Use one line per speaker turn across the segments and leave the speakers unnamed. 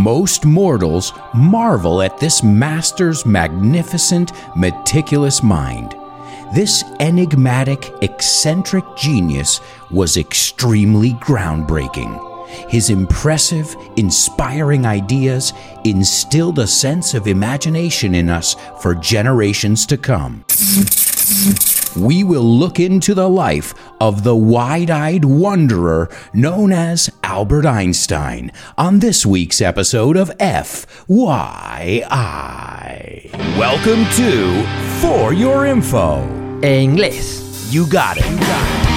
most mortals marvel at this master's magnificent, meticulous mind. This enigmatic, eccentric genius was extremely groundbreaking. His impressive, inspiring ideas instilled a sense of imagination in us for generations to come. We will look into the life of the wide eyed wanderer known as Albert Einstein on this week's episode of FYI. Welcome to For Your Info.
En inglés.
You got it. You got it.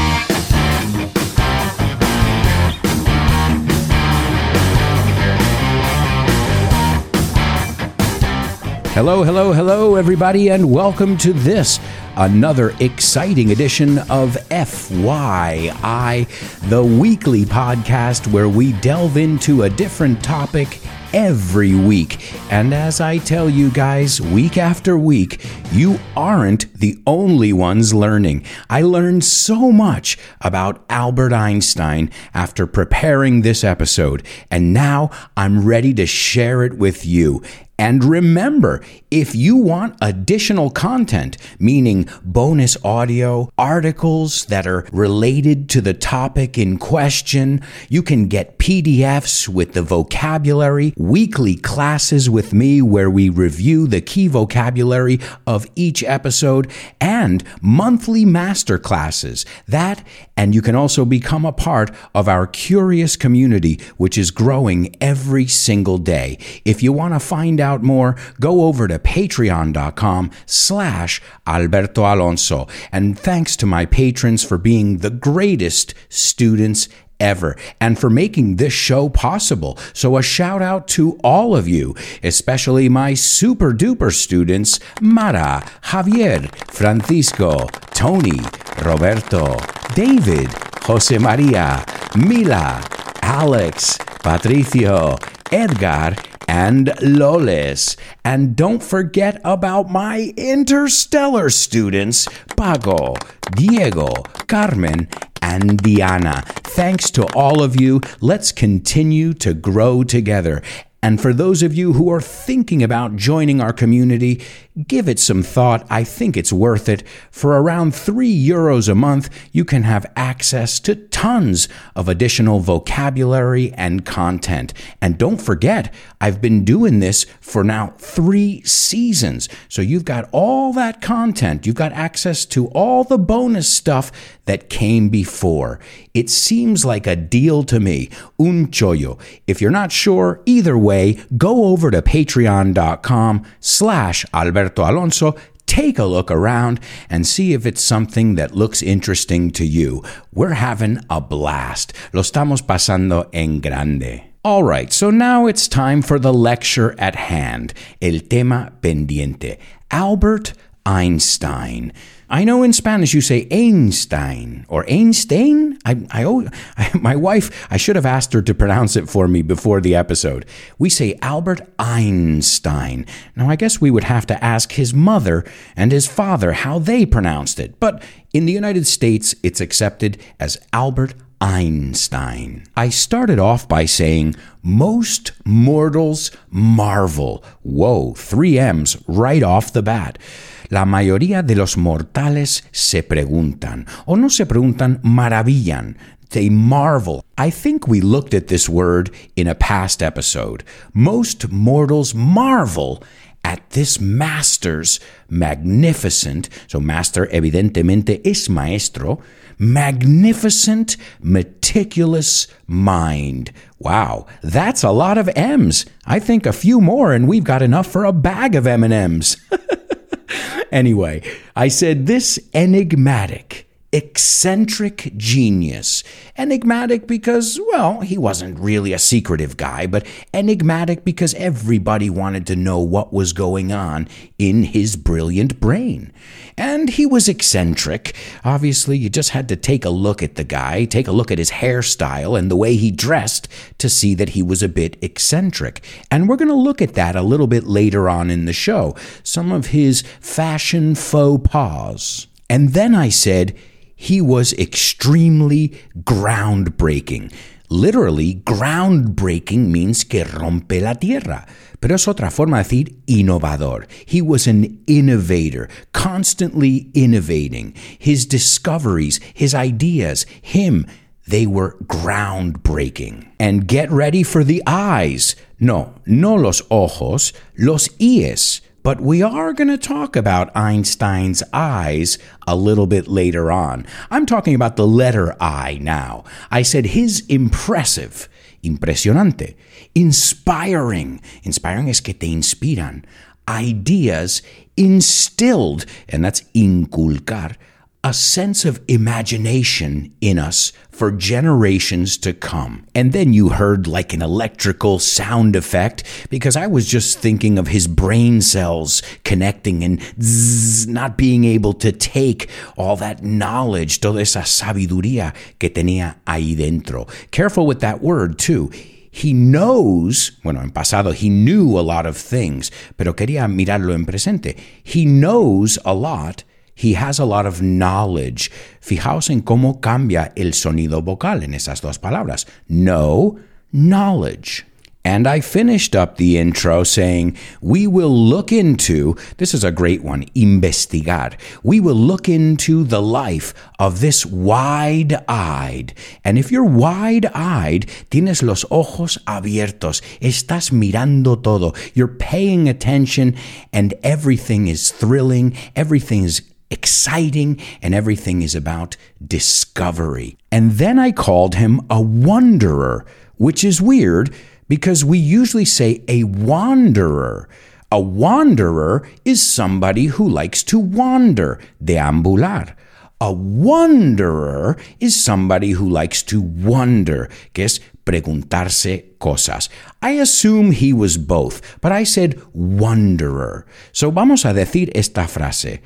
Hello, hello, hello, everybody, and welcome to this, another exciting edition of FYI, the weekly podcast where we delve into a different topic every week. And as I tell you guys, week after week, you aren't the only ones learning. I learned so much about Albert Einstein after preparing this episode, and now I'm ready to share it with you. And remember, if you want additional content, meaning bonus audio, articles that are related to the topic in question, you can get PDFs with the vocabulary, weekly classes with me where we review the key vocabulary of each episode, and monthly master classes. That, and you can also become a part of our curious community, which is growing every single day. If you want to find out more, go over to patreon.com slash Alberto Alonso. And thanks to my patrons for being the greatest students ever and for making this show possible. So, a shout out to all of you, especially my super duper students Mara, Javier, Francisco, Tony, Roberto, David, Jose Maria, Mila, Alex, Patricio, Edgar, and Loles. And don't forget about my interstellar students, Pago, Diego, Carmen, and Diana. Thanks to all of you. Let's continue to grow together. And for those of you who are thinking about joining our community, give it some thought. I think it's worth it. For around three euros a month, you can have access to tons of additional vocabulary and content. And don't forget, I've been doing this for now three seasons. So you've got all that content. You've got access to all the bonus stuff that came before. It seems like a deal to me. Un chollo. If you're not sure, either way, go over to patreon.com slash Alberto Alonso take a look around and see if it's something that looks interesting to you. We're having a blast. Lo estamos pasando en grande. All right, so now it's time for the lecture at hand. El tema pendiente. Albert Einstein. I know in Spanish you say Einstein or Einstein. I, I, I, my wife, I should have asked her to pronounce it for me before the episode. We say Albert Einstein. Now, I guess we would have to ask his mother and his father how they pronounced it. But in the United States, it's accepted as Albert Einstein. I started off by saying, most mortals marvel. Whoa, three M's right off the bat. La mayoría de los mortales se preguntan, o no se preguntan, maravillan. They marvel. I think we looked at this word in a past episode. Most mortals marvel at this master's magnificent, so master evidentemente es maestro, magnificent, meticulous mind. Wow, that's a lot of M's. I think a few more and we've got enough for a bag of M&Ms. anyway, I said this enigmatic, eccentric genius. Enigmatic because, well, he wasn't really a secretive guy, but enigmatic because everybody wanted to know what was going on in his brilliant brain. And he was eccentric. Obviously, you just had to take a look at the guy, take a look at his hairstyle and the way he dressed to see that he was a bit eccentric. And we're going to look at that a little bit later on in the show, some of his fashion faux pas. And then I said, He was extremely groundbreaking. Literally, groundbreaking means que rompe la tierra. Pero es otra forma de decir innovador. He was an innovator, constantly innovating. His discoveries, his ideas, him, they were groundbreaking. And get ready for the eyes. No, no los ojos, los ies. But we are going to talk about Einstein's eyes a little bit later on. I'm talking about the letter I now. I said his impressive, impresionante, inspiring, inspiring es que te inspiran, ideas instilled, and that's inculcar, a sense of imagination in us for generations to come. And then you heard like an electrical sound effect because I was just thinking of his brain cells connecting and zzz, not being able to take all that knowledge, toda esa sabiduría que tenía ahí dentro. Careful with that word too he knows, bueno, en pasado, he knew a lot of things, pero quería mirarlo en presente. He knows a lot He has a lot of knowledge. Fijaos en cómo cambia el sonido vocal en esas dos palabras. No, knowledge. And I finished up the intro saying, We will look into, this is a great one, investigar. We will look into the life of this wide eyed. And if you're wide eyed, tienes los ojos abiertos, estás mirando todo, you're paying attention, and everything is thrilling, everything is exciting, and everything is about discovery. And then I called him a wanderer, which is weird because we usually say a wanderer. A wanderer is somebody who likes to wander, deambular. A wanderer is somebody who likes to wonder, que es preguntarse cosas. I assume he was both, but I said wanderer. So vamos a decir esta frase.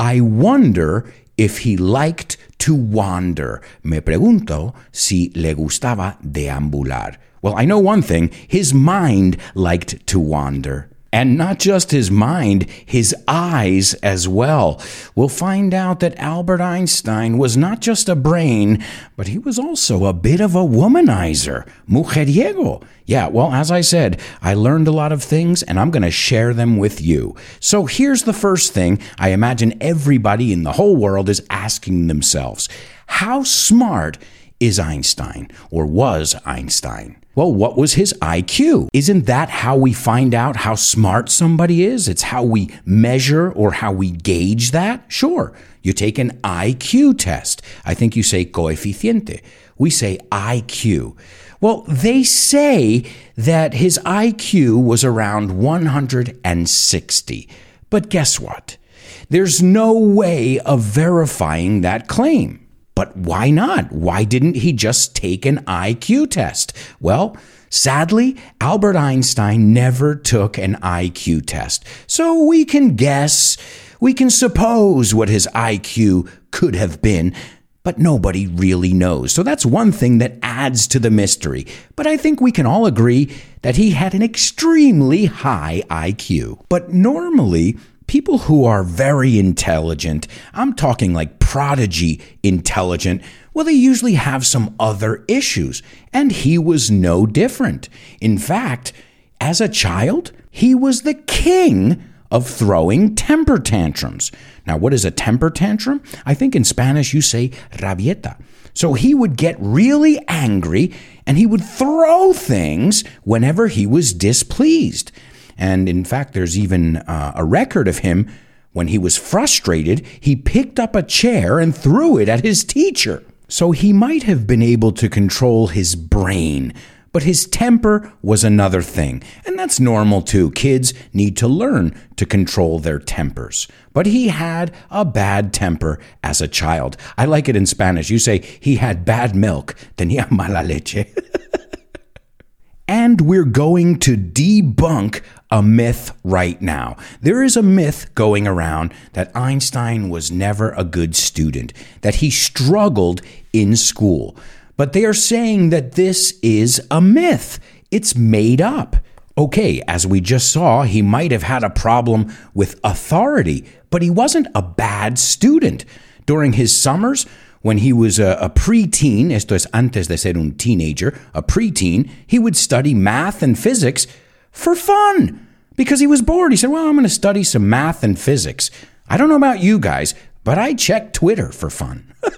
I wonder if he liked to wander. Me pregunto si le gustaba deambular. Well, I know one thing his mind liked to wander. And not just his mind, his eyes as well. We'll find out that Albert Einstein was not just a brain, but he was also a bit of a womanizer, mujeriego. Yeah, well, as I said, I learned a lot of things and I'm going to share them with you. So here's the first thing I imagine everybody in the whole world is asking themselves How smart is Einstein, or was Einstein? Well, what was his IQ? Isn't that how we find out how smart somebody is? It's how we measure or how we gauge that? Sure. You take an IQ test. I think you say coeficiente. We say IQ. Well, they say that his IQ was around 160. But guess what? There's no way of verifying that claim. But why not? Why didn't he just take an IQ test? Well, sadly, Albert Einstein never took an IQ test. So we can guess, we can suppose what his IQ could have been, but nobody really knows. So that's one thing that adds to the mystery. But I think we can all agree that he had an extremely high IQ. But normally, people who are very intelligent, I'm talking like prodigy intelligent, well, they usually have some other issues. And he was no different. In fact, as a child, he was the king of throwing temper tantrums. Now, what is a temper tantrum? I think in Spanish you say rabieta. So he would get really angry and he would throw things whenever he was displeased. And in fact, there's even uh, a record of him when he was frustrated, he picked up a chair and threw it at his teacher. So he might have been able to control his brain, but his temper was another thing. And that's normal too. Kids need to learn to control their tempers. But he had a bad temper as a child. I like it in Spanish. You say he had bad milk, tenía mala leche. and we're going to debunk a myth right now. There is a myth going around that Einstein was never a good student, that he struggled in school. But they are saying that this is a myth. It's made up. Okay, as we just saw, he might have had a problem with authority, but he wasn't a bad student. During his summers, when he was a, a preteen, esto es antes de ser un teenager, a preteen, he would study math and physics for fun because he was bored. He said, Well, I'm going to study some math and physics. I don't know about you guys, but I check Twitter for fun.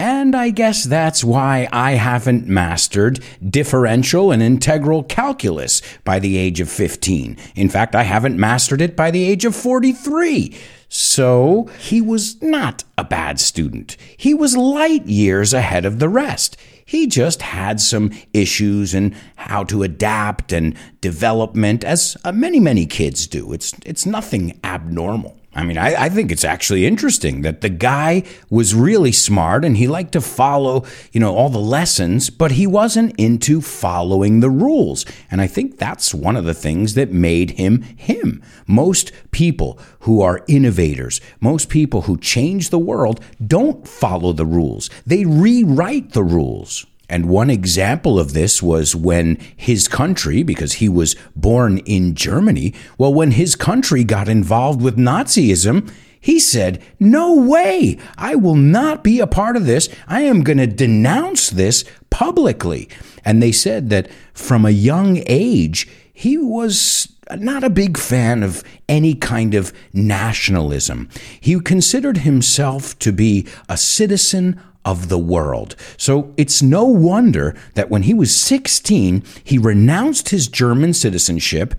And I guess that's why I haven't mastered differential and integral calculus by the age of 15. In fact, I haven't mastered it by the age of 43. So he was not a bad student. He was light years ahead of the rest. He just had some issues in how to adapt and development, as uh, many, many kids do. It's, it's nothing abnormal. I mean, I, I, think it's actually interesting that the guy was really smart and he liked to follow, you know, all the lessons, but he wasn't into following the rules. And I think that's one of the things that made him him. Most people who are innovators, most people who change the world don't follow the rules. They rewrite the rules. And one example of this was when his country, because he was born in Germany, well, when his country got involved with Nazism, he said, No way! I will not be a part of this. I am going to denounce this publicly. And they said that from a young age, he was not a big fan of any kind of nationalism. He considered himself to be a citizen of the world. So it's no wonder that when he was 16, he renounced his German citizenship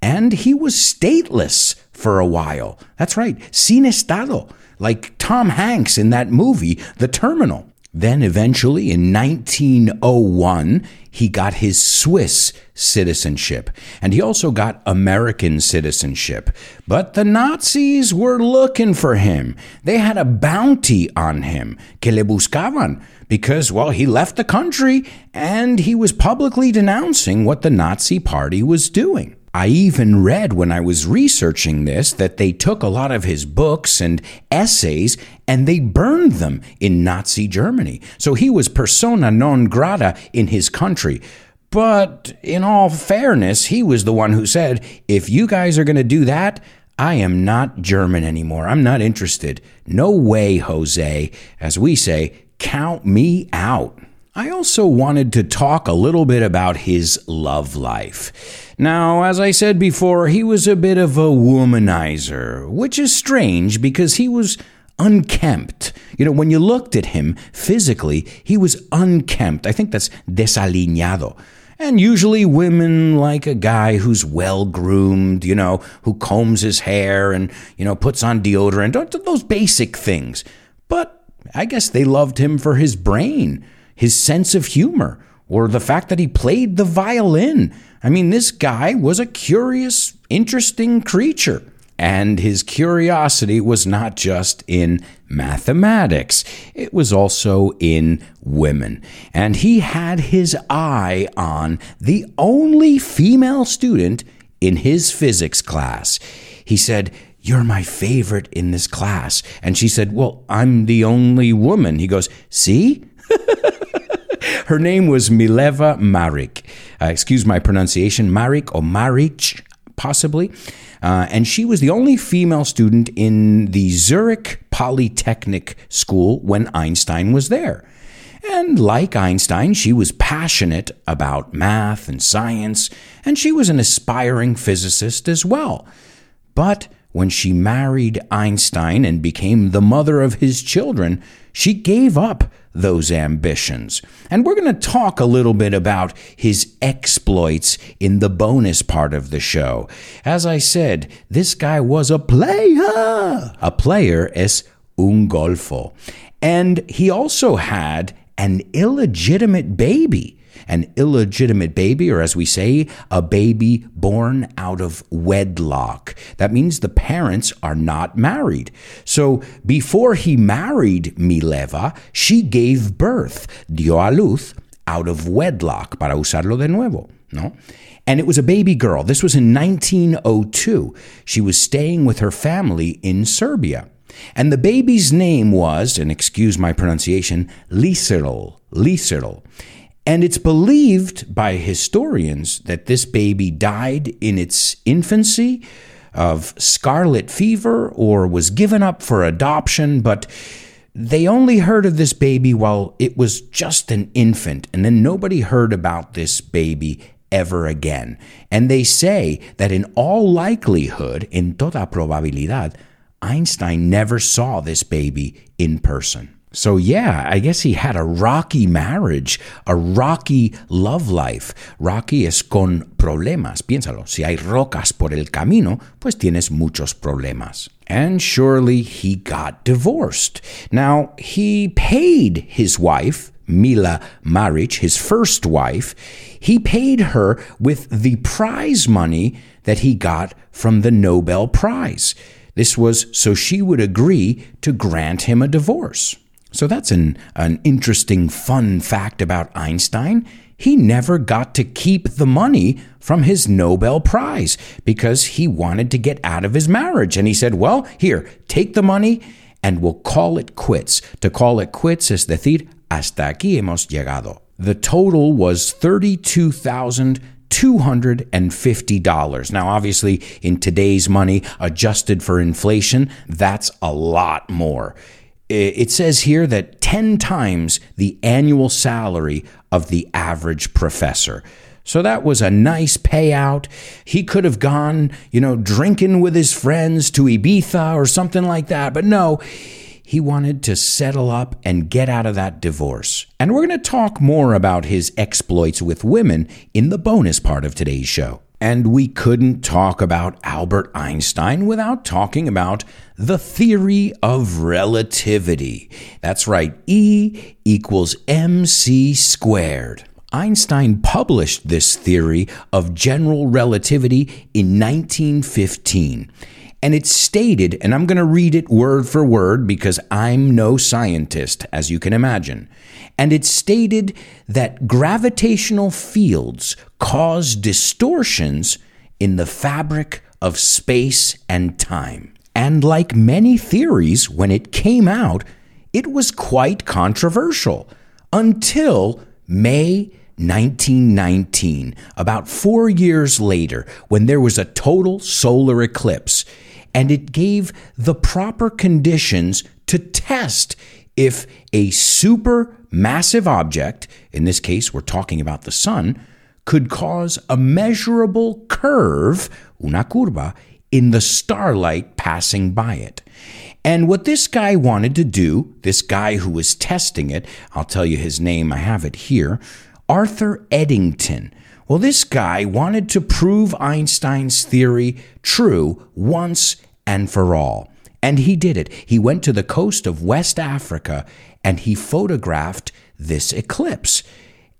and he was stateless for a while. That's right, sin estado, like Tom Hanks in that movie, The Terminal. Then eventually in 1901, he got his Swiss citizenship, and he also got American citizenship. But the Nazis were looking for him. They had a bounty on him, que le buscaban, because, well, he left the country and he was publicly denouncing what the Nazi party was doing. I even read when I was researching this that they took a lot of his books and essays and they burned them in Nazi Germany. So he was persona non grata in his country. But in all fairness, he was the one who said, if you guys are going to do that, I am not German anymore. I'm not interested. No way, Jose. As we say, count me out. I also wanted to talk a little bit about his love life. Now, as I said before, he was a bit of a womanizer, which is strange because he was unkempt. You know, when you looked at him physically, he was unkempt. I think that's desaliñado. And usually women like a guy who's well groomed, you know, who combs his hair and, you know, puts on deodorant, those basic things. But I guess they loved him for his brain his sense of humor, or the fact that he played the violin. I mean, this guy was a curious, interesting creature. And his curiosity was not just in mathematics, it was also in women. And he had his eye on the only female student in his physics class. He said, You're my favorite in this class. And she said, Well, I'm the only woman. He goes, See? Her name was Mileva Maric. Uh, excuse my pronunciation, Maric or Maric, possibly. Uh, and she was the only female student in the Zurich Polytechnic School when Einstein was there. And like Einstein, she was passionate about math and science, and she was an aspiring physicist as well. But when she married Einstein and became the mother of his children, she gave up those ambitions. And we're going to talk a little bit about his exploits in the bonus part of the show. As I said, this guy was a player. A player es un golfo. And he also had an illegitimate baby an illegitimate baby, or as we say, a baby born out of wedlock. That means the parents are not married. So before he married Mileva, she gave birth, dio a luz, out of wedlock, para usarlo de nuevo, ¿no? And it was a baby girl. This was in 1902. She was staying with her family in Serbia. And the baby's name was, and excuse my pronunciation, Liserl. Liserl. And it's believed by historians that this baby died in its infancy of scarlet fever or was given up for adoption, but they only heard of this baby while it was just an infant, and then nobody heard about this baby ever again. And they say that in all likelihood, in toda probabilidad, Einstein never saw this baby in person. So, yeah, I guess he had a rocky marriage, a rocky love life. Rocky es con problemas. Piénsalo, si hay rocas por el camino, pues tienes muchos problemas. And surely he got divorced. Now, he paid his wife, Mila Maric, his first wife, he paid her with the prize money that he got from the Nobel Prize. This was so she would agree to grant him a divorce. So that's an, an interesting, fun fact about Einstein. He never got to keep the money from his Nobel Prize because he wanted to get out of his marriage. And he said, Well, here, take the money and we'll call it quits. To call it quits es decir, hasta aquí hemos llegado. The total was $32,250. Now, obviously, in today's money, adjusted for inflation, that's a lot more Eh, it says here that 10 times the annual salary of the average professor. So that was a nice payout. He could have gone, you know, drinking with his friends to Ibiza or something like that. But no, he wanted to settle up and get out of that divorce. And we're going to talk more about his exploits with women in the bonus part of today's show. And we couldn't talk about Albert Einstein without talking about the theory of relativity. That's right, E equals mc squared. Einstein published this theory of general relativity in 1915. And it stated, and I'm going to read it word for word because I'm no scientist, as you can imagine. And it stated that gravitational fields cause distortions in the fabric of space and time. And like many theories, when it came out, it was quite controversial until May 1919, about four years later, when there was a total solar eclipse and it gave the proper conditions to test if a super massive object, in this case we're talking about the sun, could cause a measurable curve, una curva, in the starlight passing by it. And what this guy wanted to do, this guy who was testing it, I'll tell you his name, I have it here, Arthur Eddington. Well, this guy wanted to prove Einstein's theory true once and for all. And he did it. He went to the coast of West Africa and he photographed this eclipse.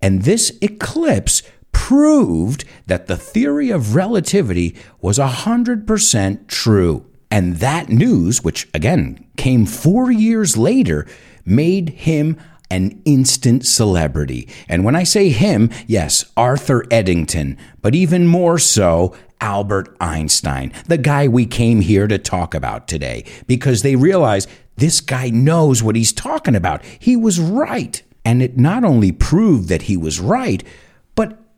And this eclipse proved that the theory of relativity was 100% true. And that news, which again came four years later, made him an instant celebrity. And when I say him, yes, Arthur Eddington, but even more so, Albert Einstein, the guy we came here to talk about today, because they realized this guy knows what he's talking about. He was right. And it not only proved that he was right,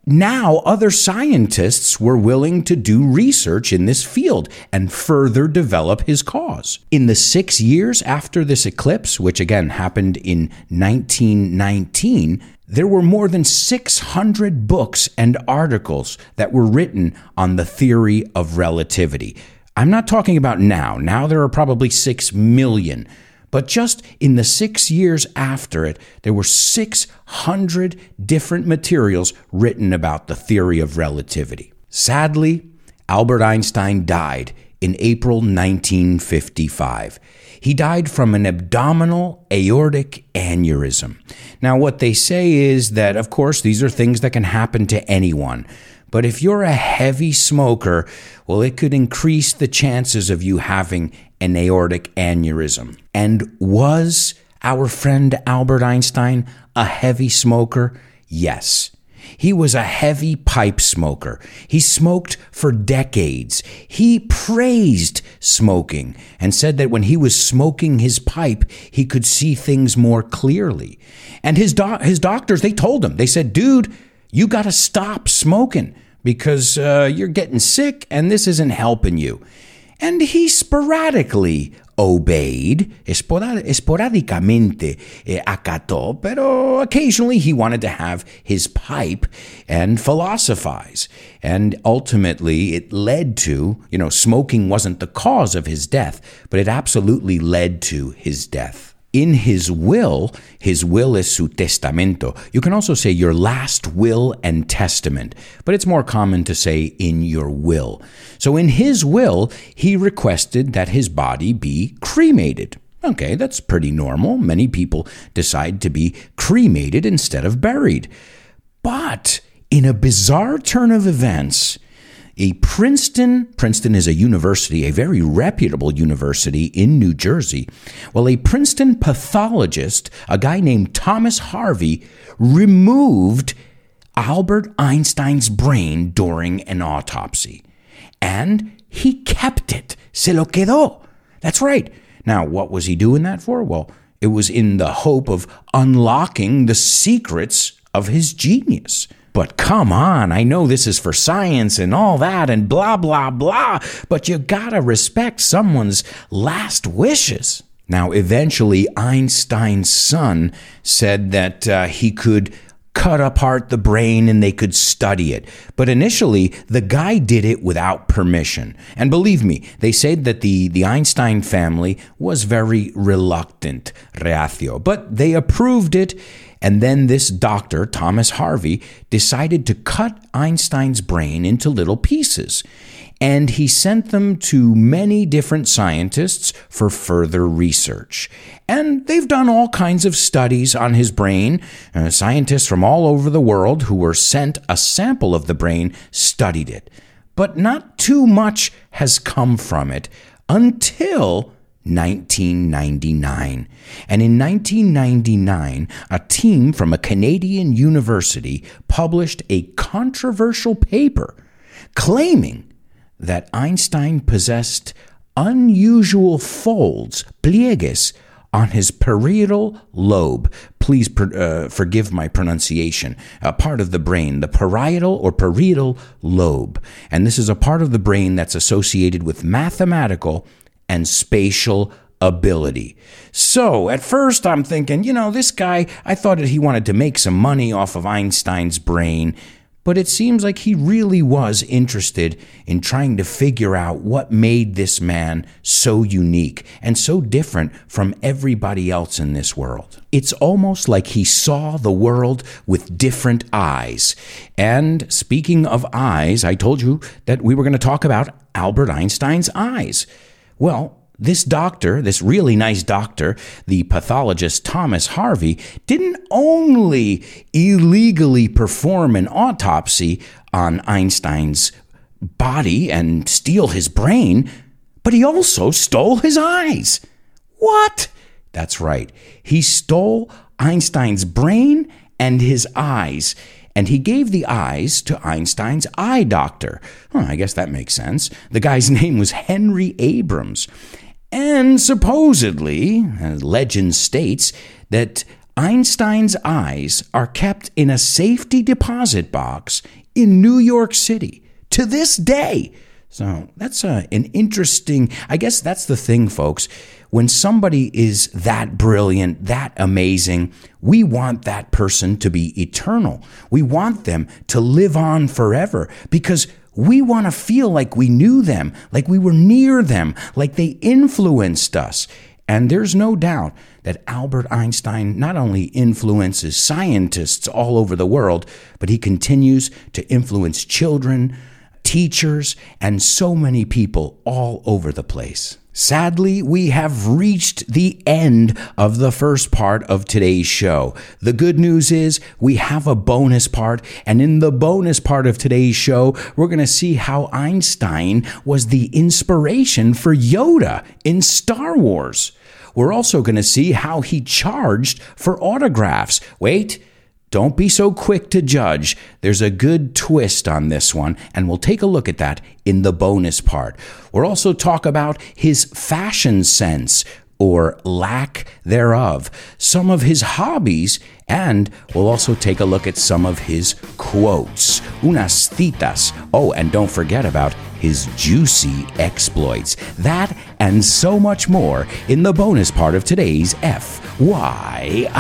now other scientists were willing to do research in this field and further develop his cause. In the six years after this eclipse, which again happened in 1919, there were more than 600 books and articles that were written on the theory of relativity. I'm not talking about now. Now there are probably 6 million. But just in the six years after it, there were 600 different materials written about the theory of relativity. Sadly, Albert Einstein died in April 1955. He died from an abdominal aortic aneurysm. Now, what they say is that, of course, these are things that can happen to anyone. But if you're a heavy smoker, well, it could increase the chances of you having an aortic aneurysm. And was our friend Albert Einstein a heavy smoker? Yes. He was a heavy pipe smoker. He smoked for decades. He praised smoking and said that when he was smoking his pipe, he could see things more clearly. And his, his doctors, they told him, they said, dude, you got to stop smoking because uh, you're getting sick and this isn't helping you. And he sporadically obeyed, esporádicamente eh, acató, pero occasionally he wanted to have his pipe and philosophize. And ultimately, it led to, you know, smoking wasn't the cause of his death, but it absolutely led to his death in his will, his will is su testamento. You can also say your last will and testament, but it's more common to say in your will. So in his will, he requested that his body be cremated. Okay, that's pretty normal. Many people decide to be cremated instead of buried. But in a bizarre turn of events, a Princeton, Princeton is a university, a very reputable university in New Jersey. Well, a Princeton pathologist, a guy named Thomas Harvey, removed Albert Einstein's brain during an autopsy. And he kept it. Se lo quedó. That's right. Now, what was he doing that for? Well, it was in the hope of unlocking the secrets of his genius. But come on, I know this is for science and all that and blah, blah, blah, but you gotta respect someone's last wishes. Now, eventually, Einstein's son said that uh, he could cut apart the brain and they could study it. But initially, the guy did it without permission. And believe me, they said that the, the Einstein family was very reluctant, reacio, but they approved it and then this doctor, Thomas Harvey, decided to cut Einstein's brain into little pieces. And he sent them to many different scientists for further research. And they've done all kinds of studies on his brain. Uh, scientists from all over the world who were sent a sample of the brain studied it. But not too much has come from it until 1999. And in 1999, a team from a Canadian university published a controversial paper claiming that Einstein possessed unusual folds, pliegues, on his parietal lobe. Please uh, forgive my pronunciation. A part of the brain, the parietal or parietal lobe. And this is a part of the brain that's associated with mathematical and spatial ability. So at first I'm thinking, you know, this guy, I thought that he wanted to make some money off of Einstein's brain, but it seems like he really was interested in trying to figure out what made this man so unique and so different from everybody else in this world. It's almost like he saw the world with different eyes. And speaking of eyes, I told you that we were going to talk about Albert Einstein's eyes. Well, this doctor, this really nice doctor, the pathologist Thomas Harvey, didn't only illegally perform an autopsy on Einstein's body and steal his brain, but he also stole his eyes. What? That's right. He stole Einstein's brain and his eyes and he gave the eyes to Einstein's eye doctor. Well, I guess that makes sense. The guy's name was Henry Abrams. And supposedly, as legend states, that Einstein's eyes are kept in a safety deposit box in New York City to this day. So that's a, an interesting, I guess that's the thing, folks. When somebody is that brilliant, that amazing, we want that person to be eternal. We want them to live on forever because we want to feel like we knew them, like we were near them, like they influenced us. And there's no doubt that Albert Einstein not only influences scientists all over the world, but he continues to influence children, teachers, and so many people all over the place. Sadly, we have reached the end of the first part of today's show. The good news is we have a bonus part, and in the bonus part of today's show, we're going to see how Einstein was the inspiration for Yoda in Star Wars. We're also going to see how he charged for autographs. Wait, don't be so quick to judge. There's a good twist on this one, and we'll take a look at that in the bonus part. We'll also talk about his fashion sense. or lack thereof, some of his hobbies, and we'll also take a look at some of his quotes, unas citas. Oh, and don't forget about his juicy exploits. That and so much more in the bonus part of today's FYI.